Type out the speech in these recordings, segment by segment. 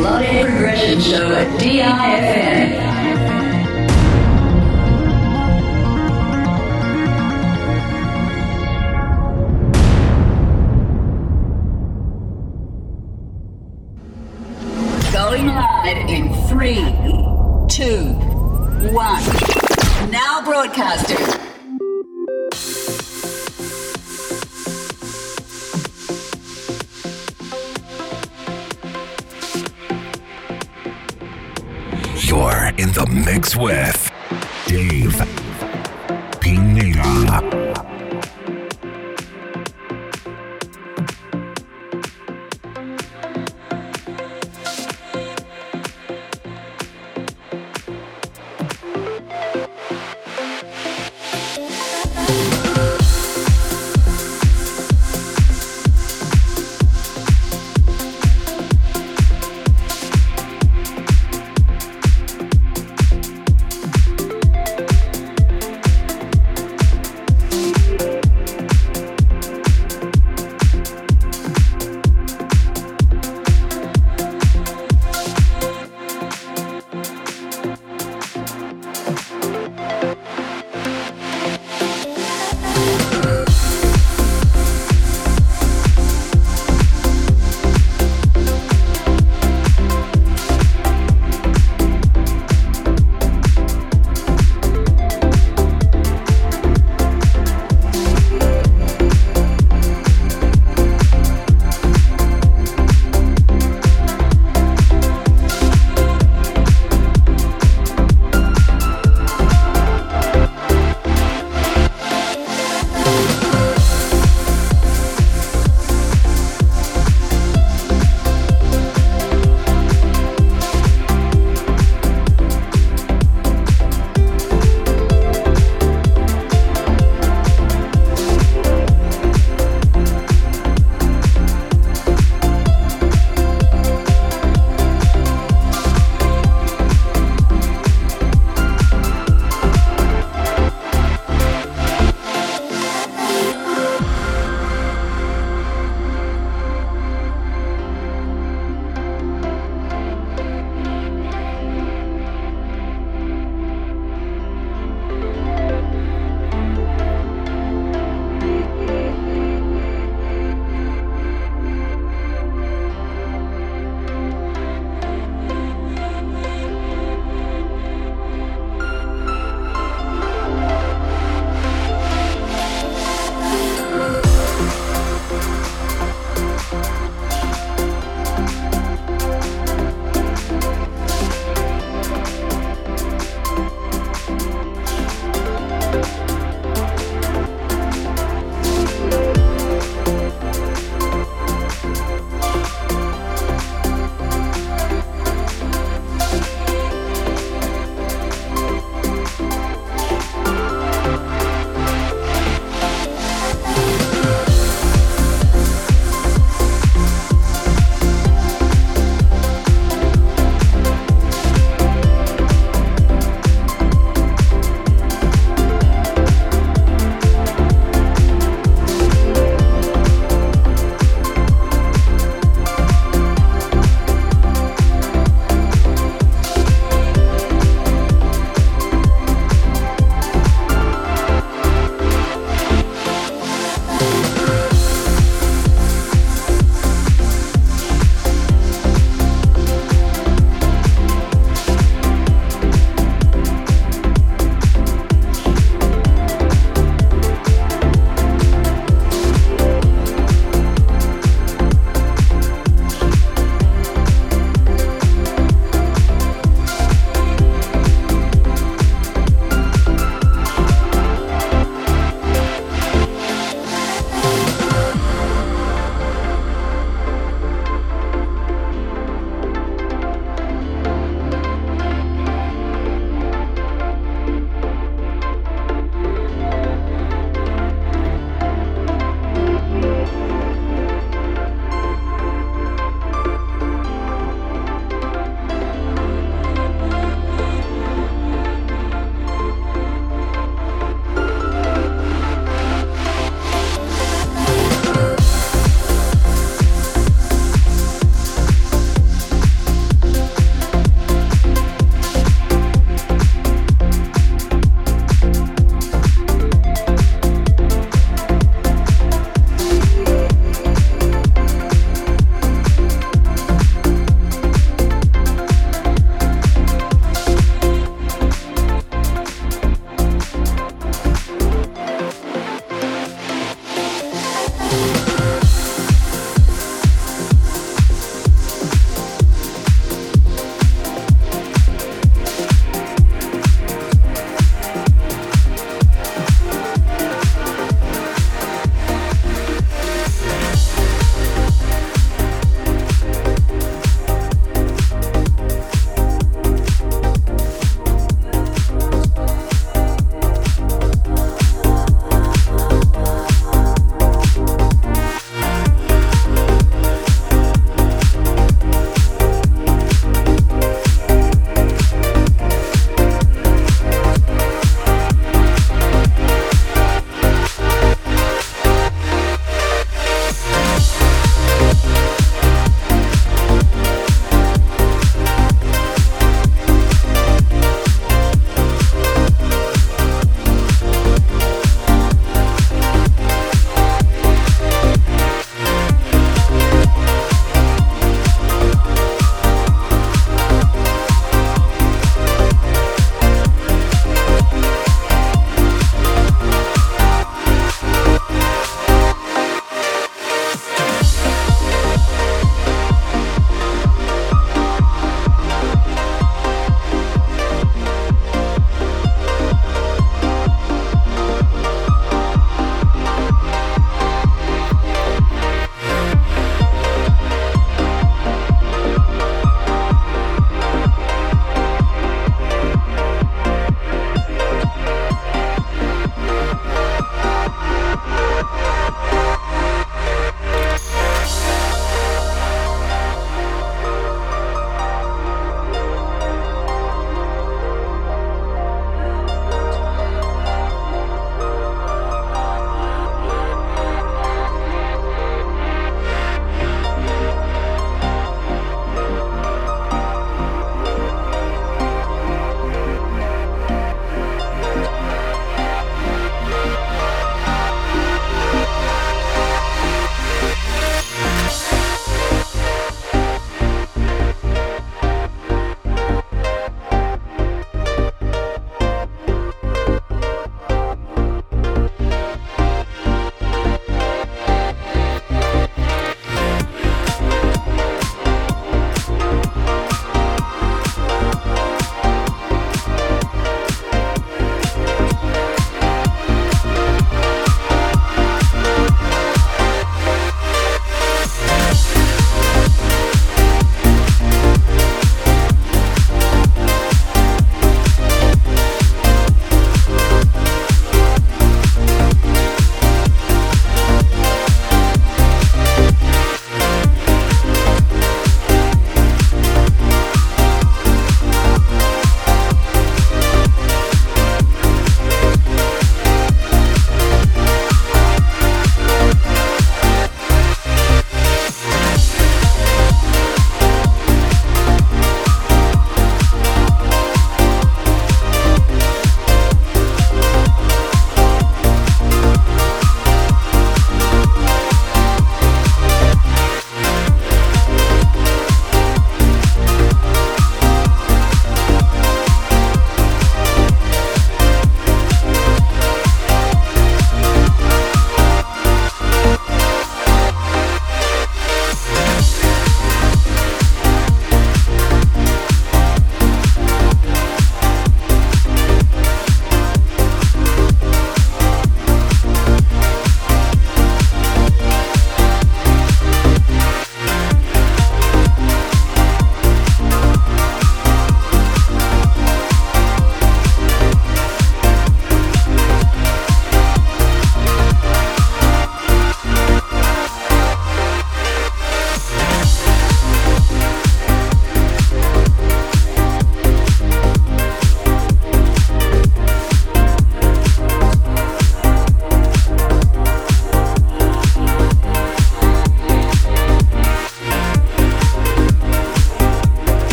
Melodic Progression Show at DIFM. The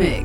in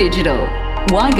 Digital. Why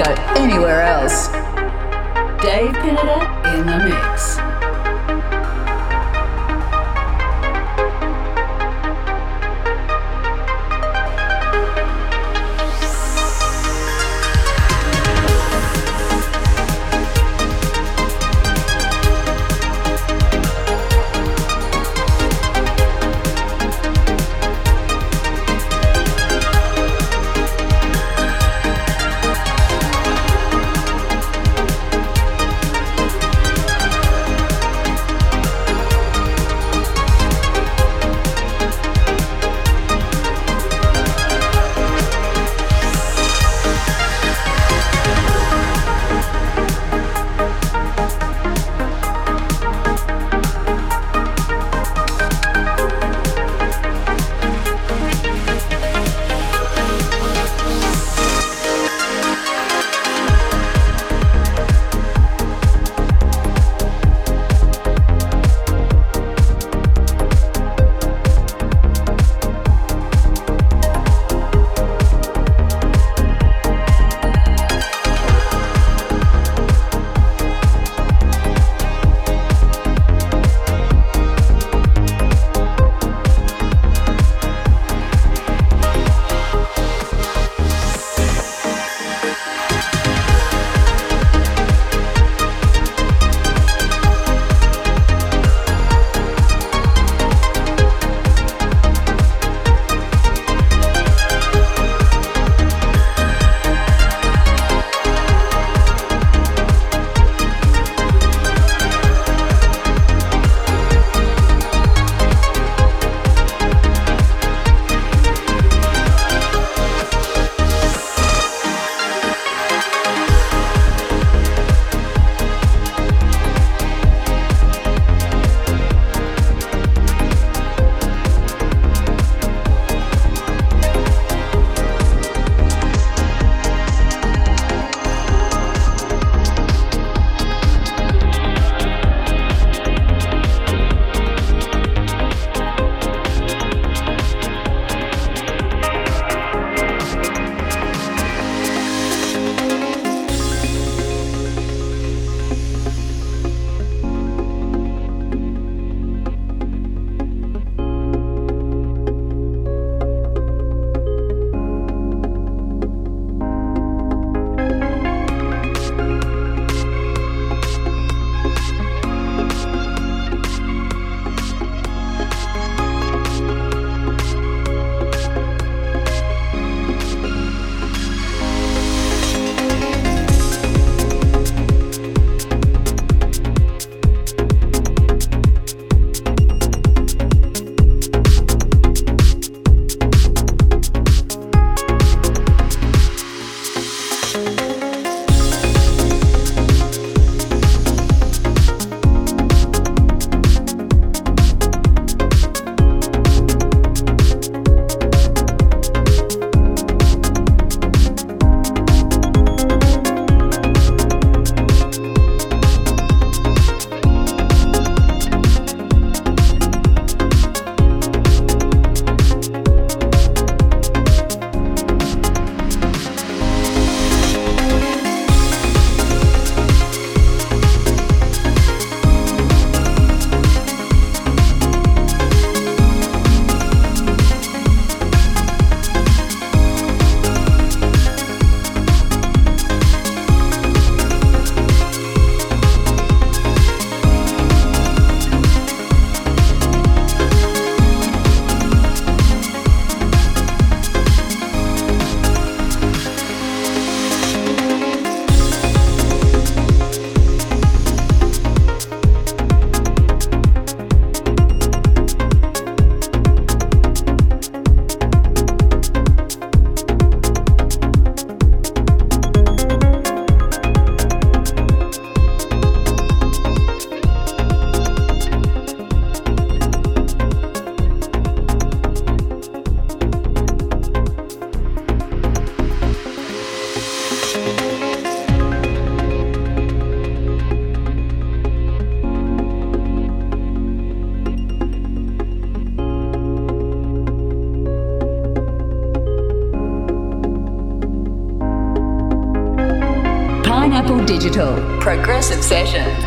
Session.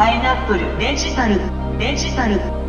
パイナップルデジタルデジタル。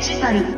デジタル